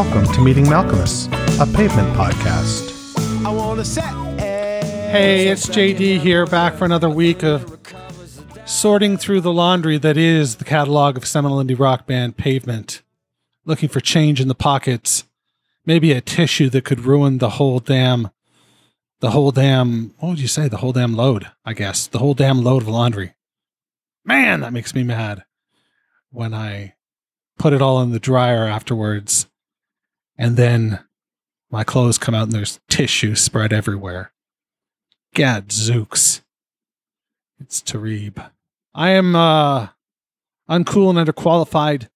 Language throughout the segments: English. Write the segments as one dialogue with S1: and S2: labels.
S1: welcome to Meeting Malkmus, a pavement podcast. Hey, it's JD here, back for another week of sorting through the laundry that is the catalog of seminal indie rock band Pavement. Looking for change in the pockets, maybe a tissue that could ruin the whole damn, the whole damn, what would you say, the whole damn load, I guess, the whole damn load of laundry. Man, that makes me mad when I put it all in the dryer afterwards and then my clothes come out and there's tissue spread everywhere. Gadzooks. It's Tarib. I am uh, uncool and underqualified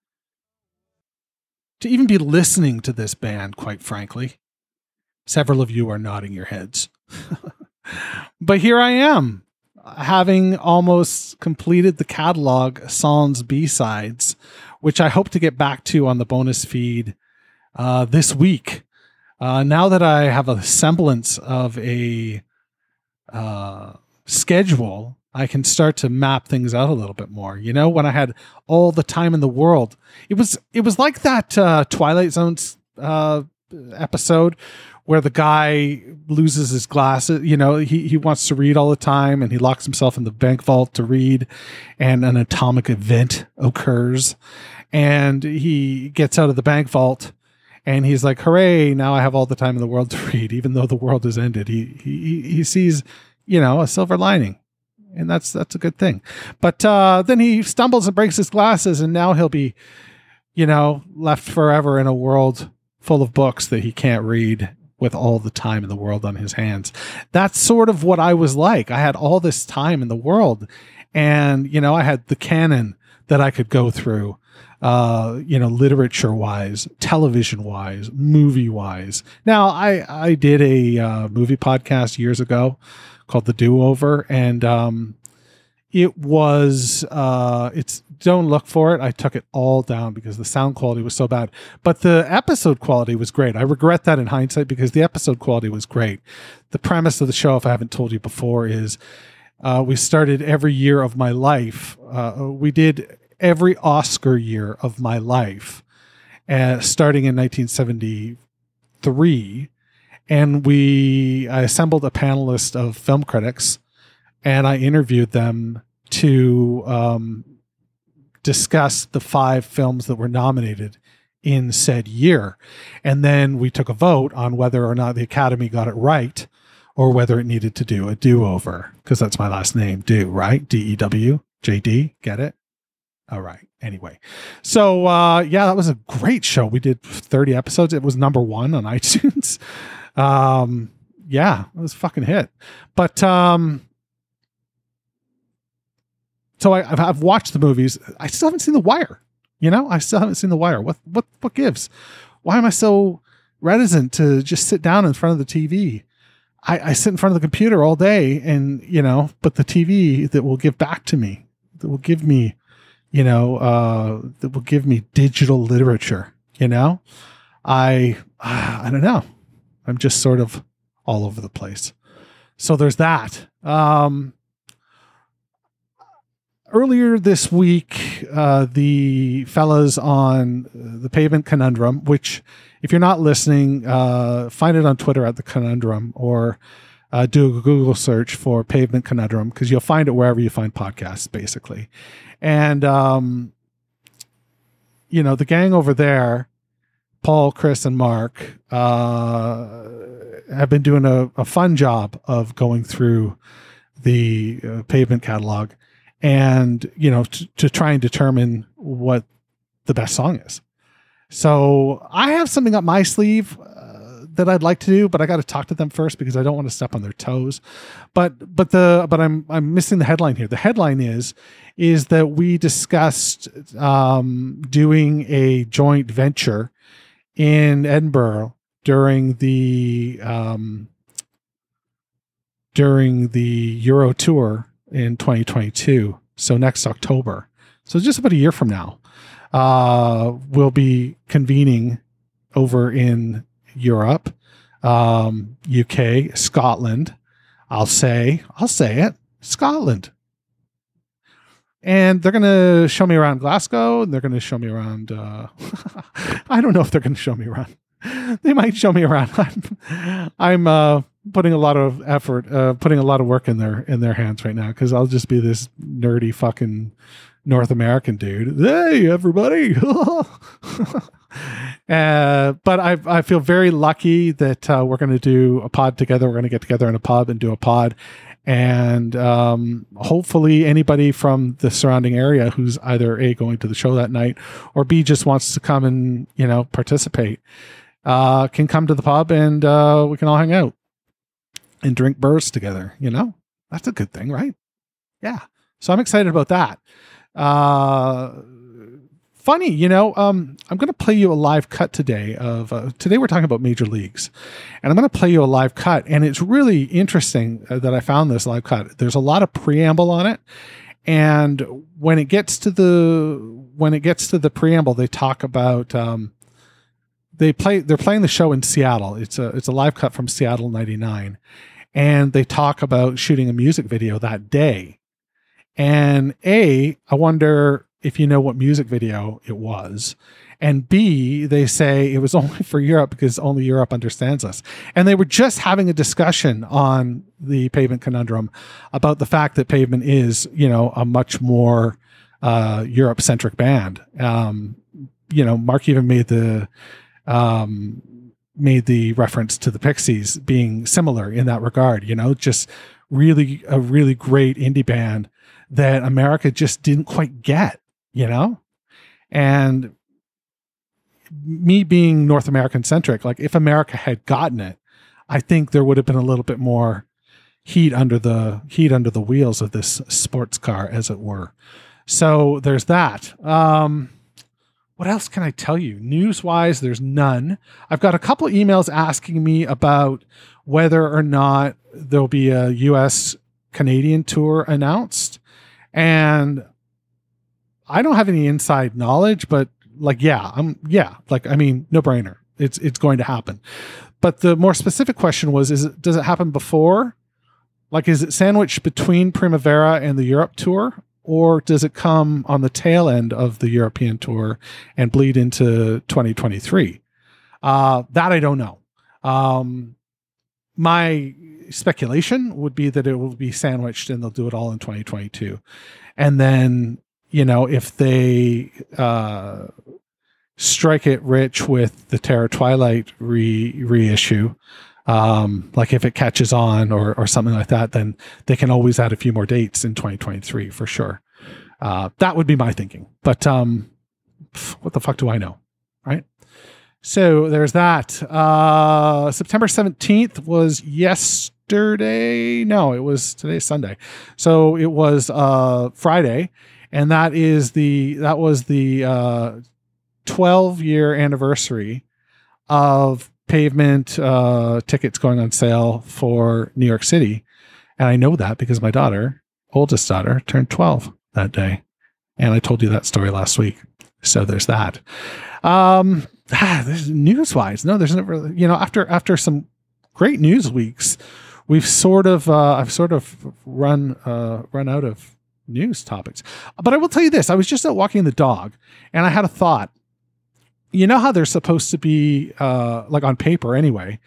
S1: to even be listening to this band, quite frankly. Several of you are nodding your heads. but here I am, having almost completed the catalog Sans B sides, which I hope to get back to on the bonus feed uh, this week. Uh, now that I have a semblance of a uh, schedule, I can start to map things out a little bit more. You know, when I had all the time in the world, it was it was like that uh, Twilight Zone uh, episode where the guy loses his glasses. You know, he he wants to read all the time, and he locks himself in the bank vault to read, and an atomic event occurs, and he gets out of the bank vault. And he's like, "Hooray! Now I have all the time in the world to read, even though the world has ended." He he he sees, you know, a silver lining and that's that's a good thing. But uh, then he stumbles and breaks his glasses, and now he'll be, you know, left forever in a world full of books that he can't read with all the time in the world on his hands. That's sort of what I was like. I had all this time in the world, and you know, I had the canon that I could go through. Uh, you know, literature wise, television wise, movie wise. Now, I I did a uh, movie podcast years ago called The Do Over, and um, it was uh, it's don't look for it. I took it all down because the sound quality was so bad, but the episode quality was great. I regret that in hindsight because the episode quality was great. The premise of the show, if I haven't told you before, is uh, we started every year of my life. Uh, we did every Oscar year of my life, uh, starting in 1973 and we I assembled a panelist of film critics, and I interviewed them to um, discuss the five films that were nominated in said year, and then we took a vote on whether or not the Academy got it right, or whether it needed to do a do over because that's my last name, do right, D E W J D, get it? All right. Anyway, so uh, yeah, that was a great show. We did 30 episodes. It was number one on iTunes. Um, yeah, it was fucking hit. But um, so I, have I've watched the movies. I still haven't seen The Wire. You know, I still haven't seen The Wire. What what what gives? Why am I so reticent to just sit down in front of the TV? I, I sit in front of the computer all day, and you know, but the TV that will give back to me, that will give me, you know, uh, that will give me digital literature. You know, I I don't know. I'm just sort of all over the place. So there's that. Um, earlier this week, uh, the fellas on the Pavement Conundrum, which, if you're not listening, uh, find it on Twitter at the Conundrum or uh, do a Google search for Pavement Conundrum because you'll find it wherever you find podcasts, basically. And, um, you know, the gang over there Paul, Chris, and Mark uh, have been doing a, a, fun job of going through the uh, pavement catalog and you know t- to try and determine what the best song is. So I have something up my sleeve that I'd like to do, but I got to talk to them first because I don't want to step on their toes. But but the but I'm I'm missing the headline here. The headline is is that we discussed um, doing a joint venture in Edinburgh during the um, during the Euro tour in 2022. So next October. So just about a year from now, uh, we'll be convening over in Europe, um, UK, Scotland. I'll say, I'll say it, Scotland. and they're going to show me around Glasgow. And they're going to show me around. Uh, I don't know if they're going to show me around. They might show me around. I'm, I'm uh, putting a lot of effort, uh, putting a lot of work in their in their hands right now because I'll just be this nerdy fucking North American dude. Hey, everybody. Uh, but I, I feel very lucky that uh, we're going to do a pod together. We're going to get together in a pub and do a pod. And um, hopefully, anybody from the surrounding area who's either A, going to the show that night, or B, just wants to come and, you know, participate, uh, can come to the pub and uh, we can all hang out and drink burrs together. You know, that's a good thing, right? Yeah. So I'm excited about that. Uh, funny, you know, um, I'm going to play you a live cut today of uh, today we're talking about major leagues, and I'm going to play you a live cut, and it's really interesting uh, that I found this live cut. There's a lot of preamble on it, and when it gets to the when it gets to the preamble, they talk about um, they play they're playing the show in Seattle. It's a it's a live cut from Seattle '99, and they talk about shooting a music video that day and A, I wonder if you know what music video it was. And B, they say it was only for Europe because only Europe understands us. And they were just having a discussion on the pavement conundrum about the fact that pavement is, you know, a much more uh, Europe centric band. Um, you know, Mark even made the um, made the reference to the Pixies being similar in that regard. You know, just really a really great indie band that America just didn't quite get, you know? And me being North American centric, like if America had gotten it, I think there would have been a little bit more heat under the heat under the wheels of this sports car, as it were. So there's that. Um, what else can I tell you? News wise, there's none. I've got a couple emails asking me about whether or not there'll be a US Canadian tour announced. And I don't have any inside knowledge, but like, yeah, I'm, yeah, like, I mean, no brainer. It's, it's going to happen. But the more specific question was, is it, does it happen before? Like, is it sandwiched between Primavera and the Europe tour? Or does it come on the tail end of the European tour and bleed into 2023? Uh, that I don't know. Um, my speculation would be that it will be sandwiched and they'll do it all in 2022. And then, you know, if they uh, strike it rich with the Terror Twilight re reissue, um, like if it catches on or, or something like that, then they can always add a few more dates in 2023 for sure. Uh, that would be my thinking. But um, what the fuck do I know? Right. So there's that. Uh, September 17th was yesterday. No, it was today's Sunday. So it was uh, Friday. And that is the that was the uh, 12 year anniversary of pavement uh, tickets going on sale for New York City. And I know that because my daughter, oldest daughter, turned 12 that day. And I told you that story last week. So there's that. Um, ah, news wise, no, there's never, you know, after, after some great news weeks, we've sort of, uh, I've sort of run, uh, run out of news topics. But I will tell you this I was just out walking the dog and I had a thought. You know how they're supposed to be, uh, like on paper anyway,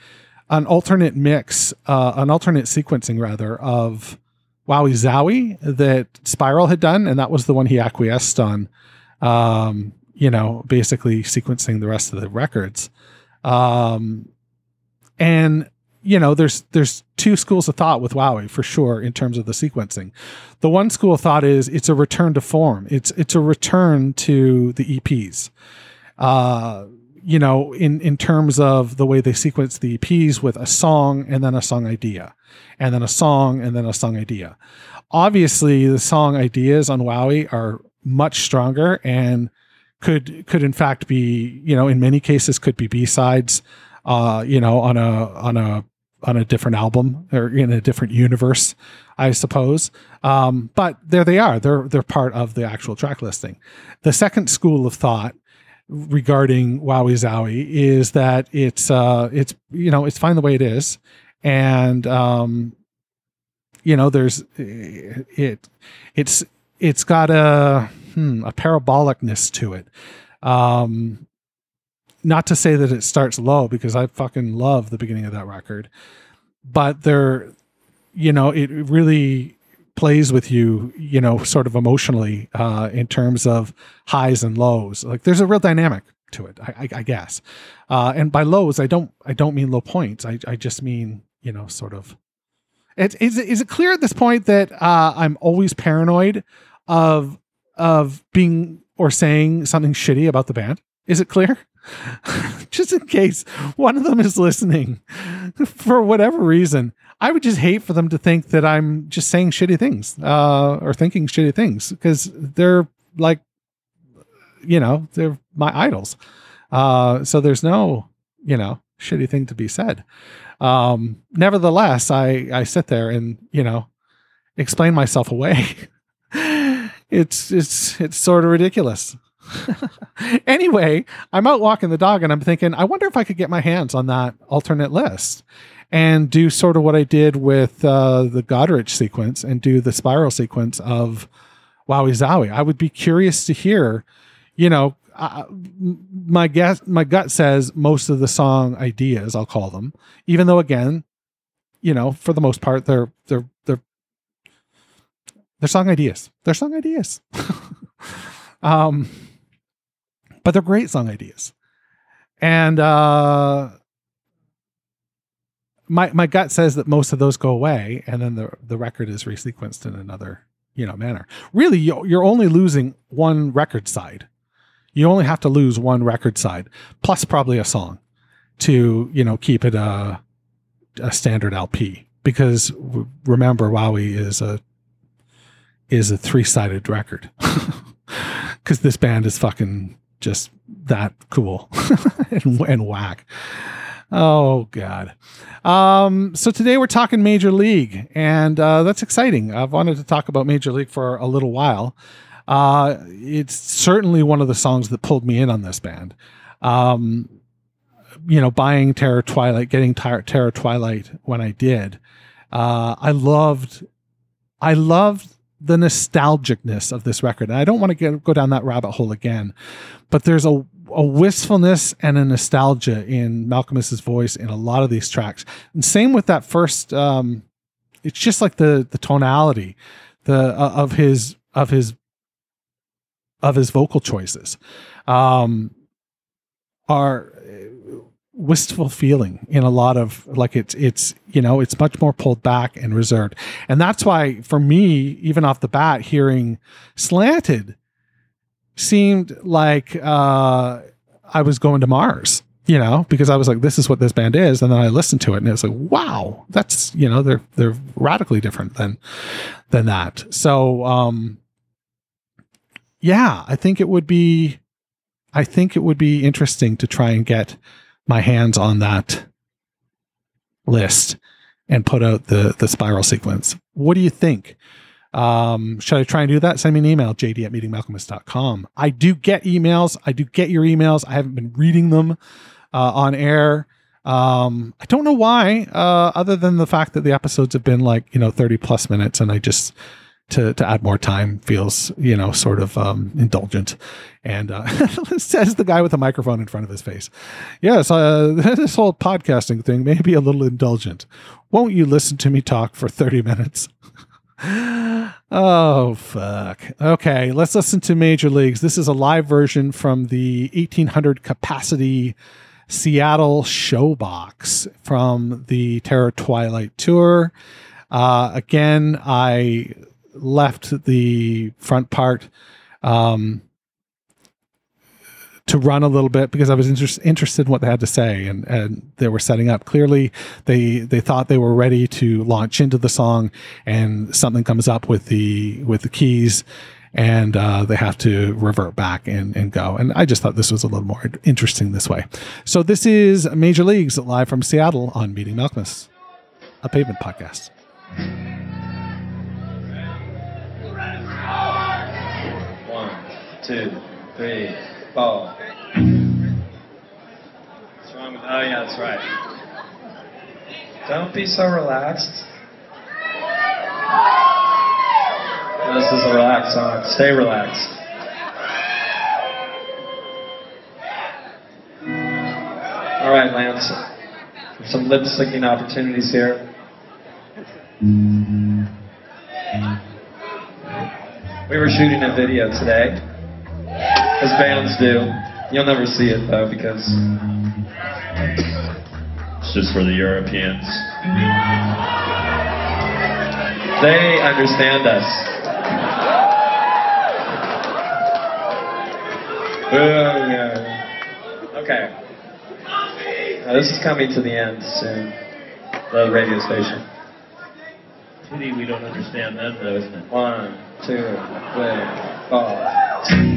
S1: an alternate mix, uh, an alternate sequencing rather of Wowie Zowie that Spiral had done, and that was the one he acquiesced on. Um, you know, basically sequencing the rest of the records. Um, and you know, there's there's two schools of thought with Wowie for sure in terms of the sequencing. The one school of thought is it's a return to form. It's it's a return to the EPs. Uh, you know, in in terms of the way they sequence the EPs with a song and then a song idea, and then a song and then a song idea. Obviously, the song ideas on Wowie are much stronger and could could in fact be you know in many cases could be b-sides uh you know on a on a on a different album or in a different universe i suppose. Um but there they are. They're they're part of the actual track listing. The second school of thought regarding wowie zowie is that it's uh it's you know it's fine the way it is. And um you know there's it it's it's got a hmm, a parabolicness to it. Um, not to say that it starts low because I fucking love the beginning of that record, but there, you know, it really plays with you, you know, sort of emotionally uh, in terms of highs and lows. Like there's a real dynamic to it, I, I, I guess. Uh, and by lows, I don't I don't mean low points. I, I just mean you know sort of. It, is, is it clear at this point that uh, I'm always paranoid of of being or saying something shitty about the band? Is it clear? just in case one of them is listening for whatever reason. I would just hate for them to think that I'm just saying shitty things uh, or thinking shitty things because they're like, you know, they're my idols. Uh, so there's no, you know, shitty thing to be said. Um, nevertheless, I, I sit there and, you know, explain myself away. it's, it's, it's sort of ridiculous. anyway, I'm out walking the dog and I'm thinking, I wonder if I could get my hands on that alternate list and do sort of what I did with uh, the Godrich sequence and do the spiral sequence of Wowie Zowie. I would be curious to hear, you know, uh, my guess, my gut says most of the song ideas, I'll call them, even though again, you know, for the most part, they're they're they're they're song ideas. They're song ideas. um, but they're great song ideas. And uh, my my gut says that most of those go away, and then the the record is resequenced in another you know manner. Really, you're only losing one record side. You only have to lose one record side plus probably a song to you know keep it a a standard LP because remember Wowie is a is a three sided record because this band is fucking just that cool and, and whack. Oh God. Um, so today we're talking Major League, and uh, that's exciting. I've wanted to talk about Major League for a little while. Uh, it's certainly one of the songs that pulled me in on this band. Um, you know, buying Terror Twilight, getting Terror, Terror Twilight when I did. Uh, I loved, I loved the nostalgicness of this record. And I don't want to get, go down that rabbit hole again, but there's a, a wistfulness and a nostalgia in Malkmus's voice in a lot of these tracks. And same with that first, um, it's just like the, the tonality, the, uh, of his, of his, of his vocal choices, um, are wistful feeling in a lot of like it's it's you know it's much more pulled back and reserved. And that's why for me even off the bat hearing slanted seemed like uh i was going to mars you know because i was like this is what this band is. And then i listened to it and it was like wow that's you know they're they're radically different than than that. So um yeah i think it would be i think it would be interesting to try and get my hands on that list and put out the the spiral sequence. What do you think? Um, should I try and do that? Send me an email, jd at meetingmalkmus.com. I do get emails. I do get your emails. I haven't been reading them uh, on air. Um, I don't know why, uh, other than the fact that the episodes have been like, you know, 30 plus minutes and I just to to add more time feels you know sort of um, indulgent. And uh, says the guy with the microphone in front of his face yes uh, this whole podcasting thing may be a little indulgent. Won't you listen to me talk for 30 minutes? Oh fuck. Okay let's listen to major leagues. This is a live version from the 1800 capacity seattle showbox from the terror twilight tour. Uh, again, I left the front part um, to run a little bit because I was inter- interested in what they had to say, and and they were setting up. Clearly, they they thought they were ready to launch into the song, and something comes up with the with the keys, and uh, they have to revert back and and go. And I just thought this was a little more interesting this way. So this is Major Leagues live from Seattle on Meeting Malkmus, a pavement podcast.
S2: Two, three, four. What's wrong with? Oh yeah, that's right. Don't be so relaxed. This is a relaxed song. Stay relaxed. All right, Lance. Some lip syncing opportunities here. We were shooting a video today, as bands do. You'll never see it though because
S3: It's just for the Europeans.
S2: they understand us. Oh, yeah. Okay. Now, this is coming to the end soon. The radio station.
S3: Pity we don't understand them though, isn't it?
S2: One, two, three, four.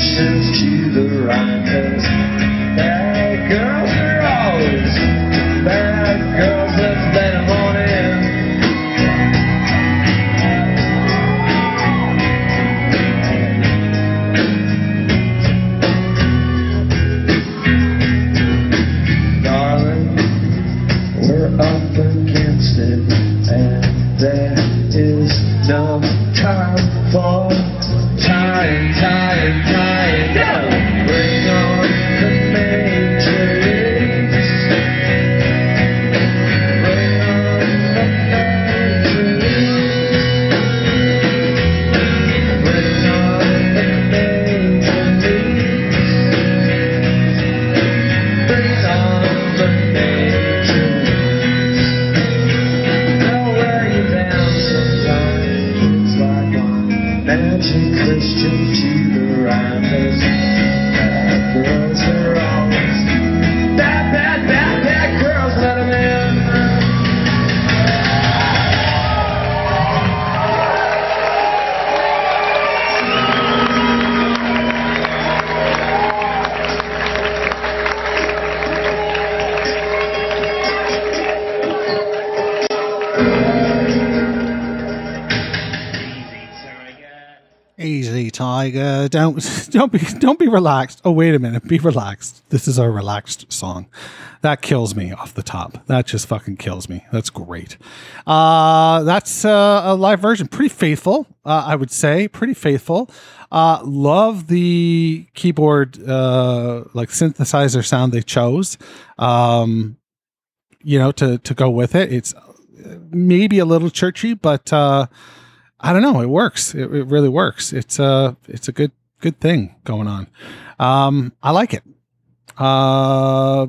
S2: Magic
S1: Tiger. Don't don't be don't be relaxed. Oh, wait a minute. Be relaxed. This is our relaxed song. That kills me off the top. That just fucking kills me. That's great. Uh, that's uh, a live version. Pretty faithful, uh, I would say. Pretty faithful. Uh, love the keyboard, uh, like synthesizer sound they chose. Um, you know, to to go with it. It's maybe a little churchy, but uh, I don't know. It works. It, it really works. It's a it's a good good thing going on. Um, I like it. Uh,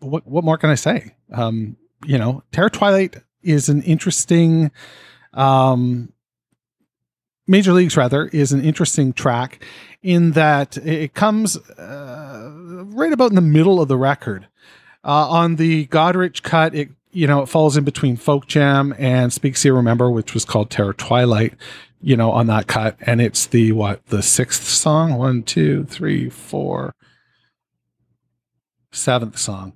S1: what what more can I say? Um, you know, Terror Twilight is an interesting Um, Major Leagues, rather, is an interesting track in that it comes uh, right about in the middle of the record. Uh, on the Godrich cut, it you know it falls in between Folk Jam and Speak See Remember, which was called Terror Twilight. You know, on that cut, and it's the what the sixth song? One, two, three, four, seventh song.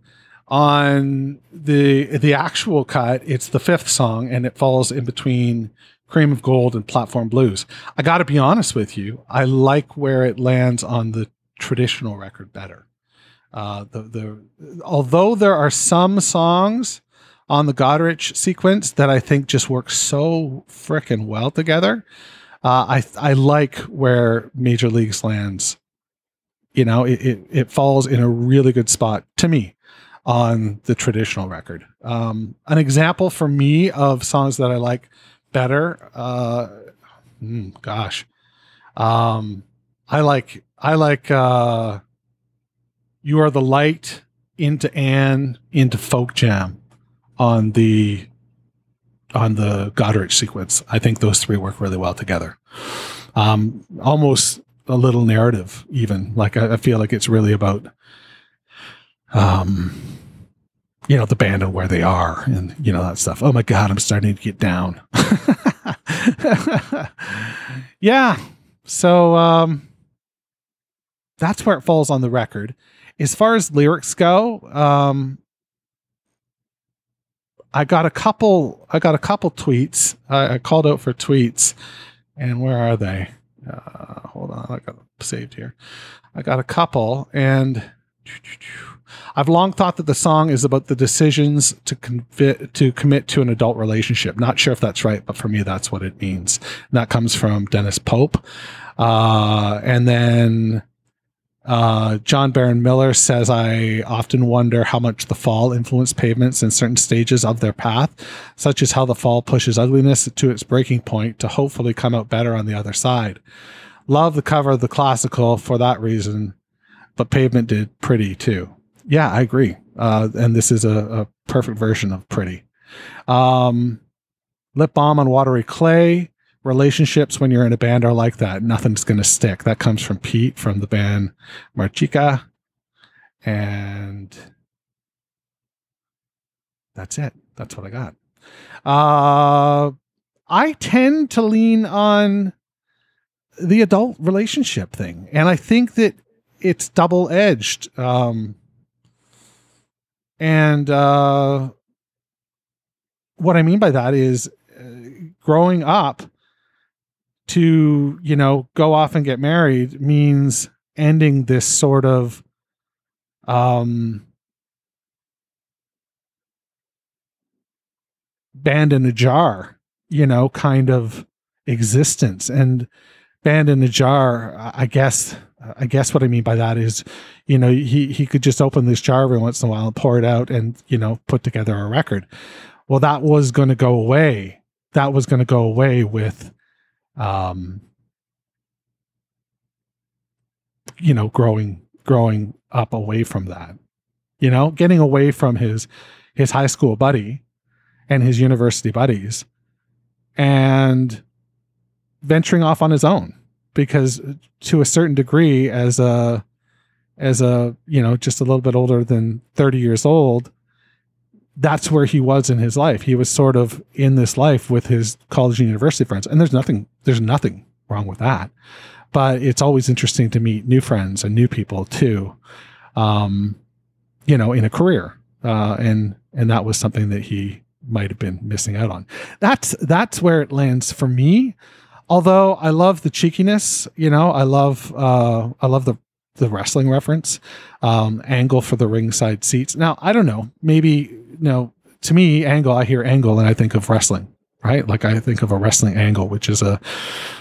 S1: On the the actual cut, it's the fifth song, and it falls in between Cream of Gold and Platform Blues. I got to be honest with you, I like where it lands on the traditional record better. Uh, the the although there are some songs on the Godrich sequence that I think just works so frickin' well together. Uh, I I like where Major Leagues lands. You know, it, it it falls in a really good spot to me on the traditional record. Um, an example for me of songs that I like better. Uh, mm, gosh, um, I like I like uh, "You Are the Light" into Ann into Folk Jam on the on the Godrich sequence. I think those three work really well together. Um, almost a little narrative, even. Like I, I feel like it's really about um you know the band and where they are and you know that stuff. Oh my god i'm starting to get down. Yeah. So um that's where it falls on the record. As far as lyrics go um i got a couple i got a couple tweets i, I called out for tweets and where are they uh hold on i got saved here i got a couple and I've long thought that the song is about the decisions to convi- to commit to an adult relationship. Not sure if that's right, but for me, that's what it means. And that comes from Dennis Pope. Uh, and then uh, John Barron Miller says, I often wonder how much the fall influenced pavements in certain stages of their path, such as how the fall pushes ugliness to its breaking point to hopefully come out better on the other side. Love the cover of the classical for that reason, but Pavement did pretty too. Yeah, I agree. Uh, and this is a, a perfect version of pretty. Um, lip balm on watery clay. Relationships when you're in a band are like that. Nothing's going to stick. That comes from Pete from the band Marchica. And that's it. That's what I got. Uh, I tend to lean on the adult relationship thing. And I think that it's double edged. Um, and uh, what I mean by that is uh, growing up to, you know, go off and get married means ending this sort of um, band in a jar, you know, kind of existence. And band in a jar, I guess I guess what I mean by that is, you know, he he could just open this jar every once in a while and pour it out and you know put together a record. Well, that was going to go away. That was going to go away with, um, you know, growing growing up away from that. You know, getting away from his his high school buddy and his university buddies, and venturing off on his own because to a certain degree as a as a you know just a little bit older than 30 years old that's where he was in his life. He was sort of in this life with his college and university friends. And there's nothing there's nothing wrong with that. But it's always interesting to meet new friends and new people too um you know in a career uh and and that was something that he might have been missing out on. That's that's where it lands for me. Although I love the cheekiness, you know, I love uh I love the the wrestling reference, um, angle for the ringside seats. Now, I don't know, maybe you know, to me, angle, I hear angle and I think of wrestling, right? Like I think of a wrestling angle, which is a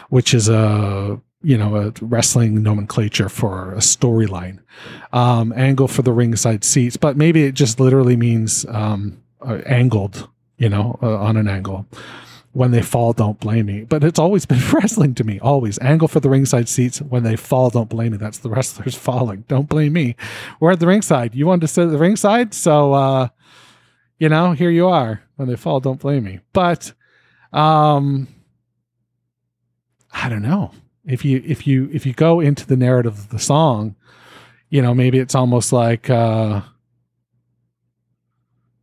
S1: which is a you know a wrestling nomenclature for a storyline um angle for the ringside seats but maybe it just literally means um uh, angled you know uh, on an angle when they fall, don't blame me. But it's always been wrestling to me, always. Angle for the ringside seats. When they fall, don't blame me. That's the wrestlers falling. Don't blame me. We're at the ringside. You wanted to sit at the ringside? So, uh, you know, here you are. When they fall, don't blame me. But Um, I don't know if you if you if you go into the narrative of the song, you know, maybe it's almost like uh,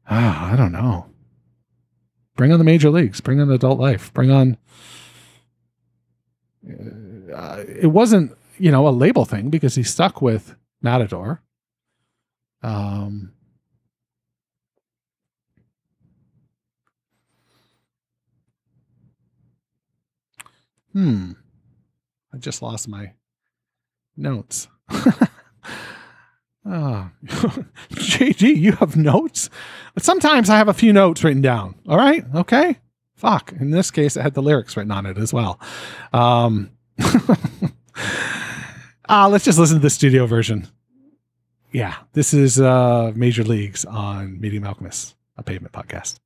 S1: ah, I don't know. Bring on the major leagues. Bring on adult life. Bring on. Uh, it wasn't you know a label thing because he stuck with Matador. Um, hmm. I just lost my notes. Oh, JD, you have notes? Sometimes I have a few notes written down. All right. Okay. Fuck. In this case, it had the lyrics written on it as well. Um, uh, let's just listen to the studio version. Yeah, this is uh, Major Leagues on Meeting Malkmus, a pavement podcast.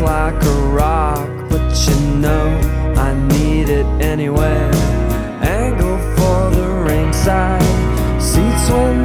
S4: Like a rock, but you know I need it anyway. Angle for the ringside seats when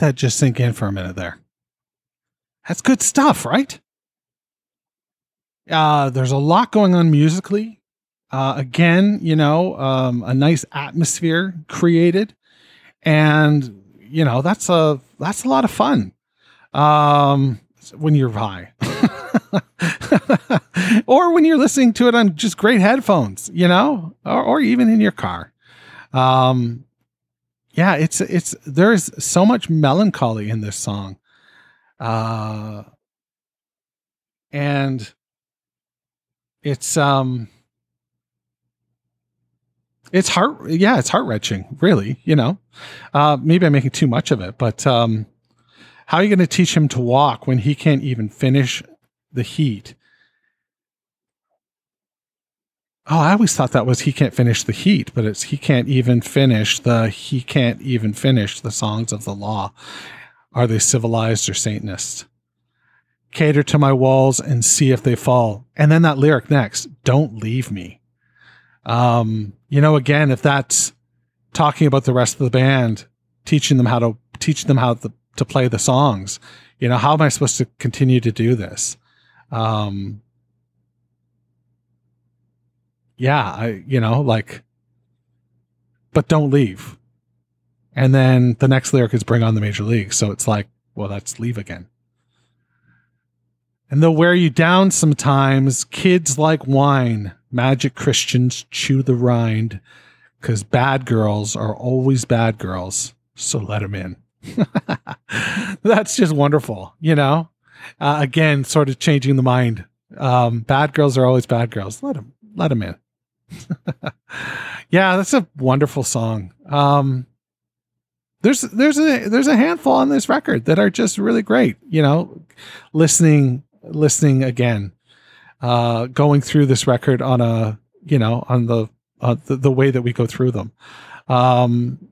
S1: That just sink in for a minute there. That's good stuff, right? Uh, there's a lot going on musically. Uh, again, you know, um, a nice atmosphere created, and you know that's a that's a lot of fun. Um, when you're high, or when you're listening to it on just great headphones, you know, or, or even in your car. Um, yeah, it's it's there's so much melancholy in this song. Uh and it's um it's heart yeah it's heart wrenching really you know uh maybe i'm making too much of it but um how are you going to teach him to walk when he can't even finish the heat oh i always thought that was he can't finish the heat but it's he can't even finish the he can't even finish the songs of the law. Are they civilized or satanist cater to my walls and see if they fall. And then that lyric next don't leave me. Um you know again if that's talking about the rest of the band teaching them how to teach them how to, to play the songs you know how am i supposed to continue to do this? Um yeah i you know like but don't leave. And then the next lyric is bring on the major league. So it's like well that's leave again. And they'll wear you down sometimes. Kids like wine. Magic christians chew the rind. Because bad girls are always bad girls. So let them in. That's just wonderful you know? Uh, again sort of changing the mind. Um, bad girls are always bad girls. Let them let them in yeah that's a wonderful song. Um, there's there's a there's a handful on this record that are just really great you know listening listening again uh going through this record on a you know on the uh, the, the way that we go through them. Um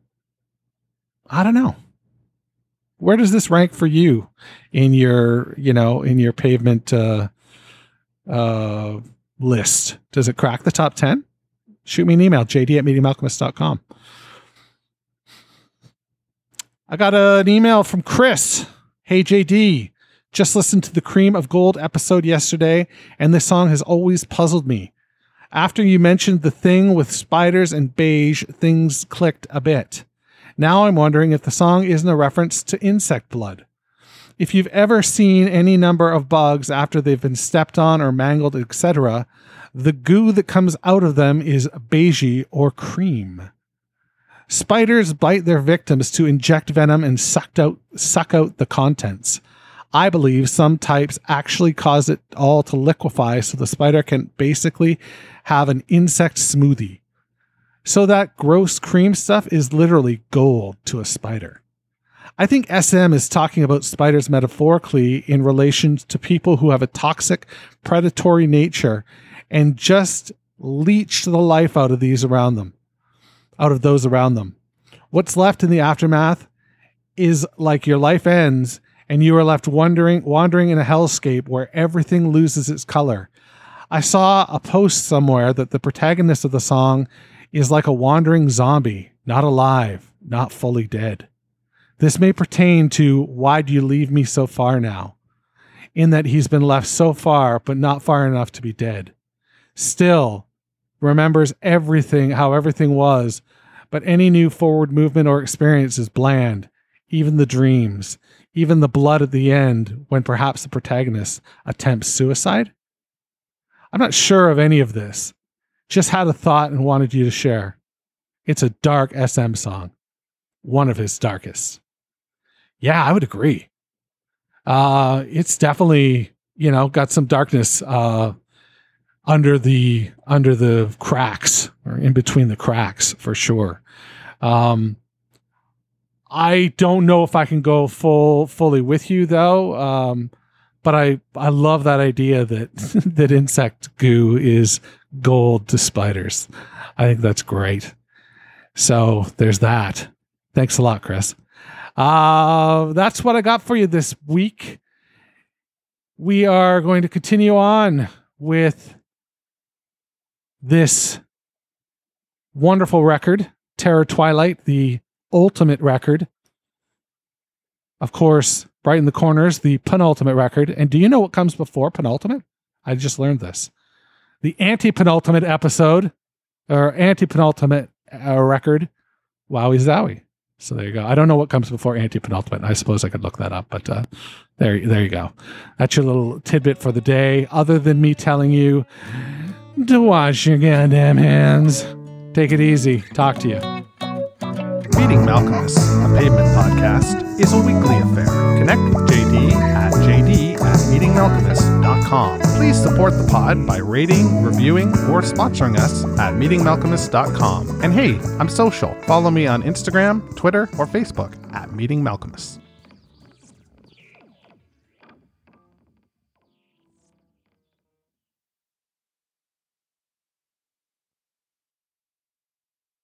S1: i don't know. Where does this rank for you in your you know in your pavement uh uh list? Does it crack the top 10 shoot me an email jd at meetingmalkmus.com I got an email from Chris. Hey, JD, just listened to the Cream of Gold episode yesterday, and this song has always puzzled me. After you mentioned the thing with spiders and beige, things clicked a bit. Now I'm wondering if the song isn't a reference to insect blood. If you've ever seen any number of bugs after they've been stepped on or mangled, etc., the goo that comes out of them is beige or cream. Spiders bite their victims to inject venom and sucked out, suck out the contents. I believe some types actually cause it all to liquefy so the spider can basically have an insect smoothie. So that gross cream stuff is literally gold to a spider. I think SM is talking about spiders metaphorically in relation to people who have a toxic, predatory nature and just leech the life out of these around them out of those around them. What's left in the aftermath is like your life ends and you are left wandering wandering in a hellscape where everything loses its color. I saw a post somewhere that the protagonist of the song is like a wandering zombie, not alive, not fully dead. This may pertain to why do you leave me so far now? In that he's been left so far, but not far enough to be dead. Still, remembers everything, how everything was, but any new forward movement or experience is bland, even the dreams, even the blood at the end when perhaps the protagonist attempts suicide? I'm not sure of any of this. Just had a thought and wanted you to share. It's a dark SM song, one of his darkest. Yeah, I would agree. Uh, it's definitely, you know, got some darkness uh, under the under the cracks or in between the cracks for sure. Um, I don't know if I can go full fully with you though. Um, but I I love that idea that that insect goo is gold to spiders. I think that's great. So there's that. Thanks a lot, Chris. Uh, that's what I got for you this week. We are going to continue on with this wonderful record, Terror Twilight, the ultimate record. Of course, Brighten the Corners, the penultimate record. And do you know what comes before penultimate? I just learned this. The anti penultimate episode or anti penultimate uh, record, Wowie Zowie. So there you go. I don't know what comes before anti penultimate. I suppose I could look that up, but uh, there, there you go. That's your little tidbit for the day. Other than me telling you to wash your goddamn hands. Take it easy. Talk to you.
S5: Meeting Malkmus, a pavement podcast, is a weekly affair. Connect with JD at JD at
S1: meetingmalkmus.com. Please support the pod by rating, reviewing, or sponsoring us at meetingmalkmus.com. And hey, I'm social. Follow me on Instagram, Twitter, or Facebook at Meeting Malkmus.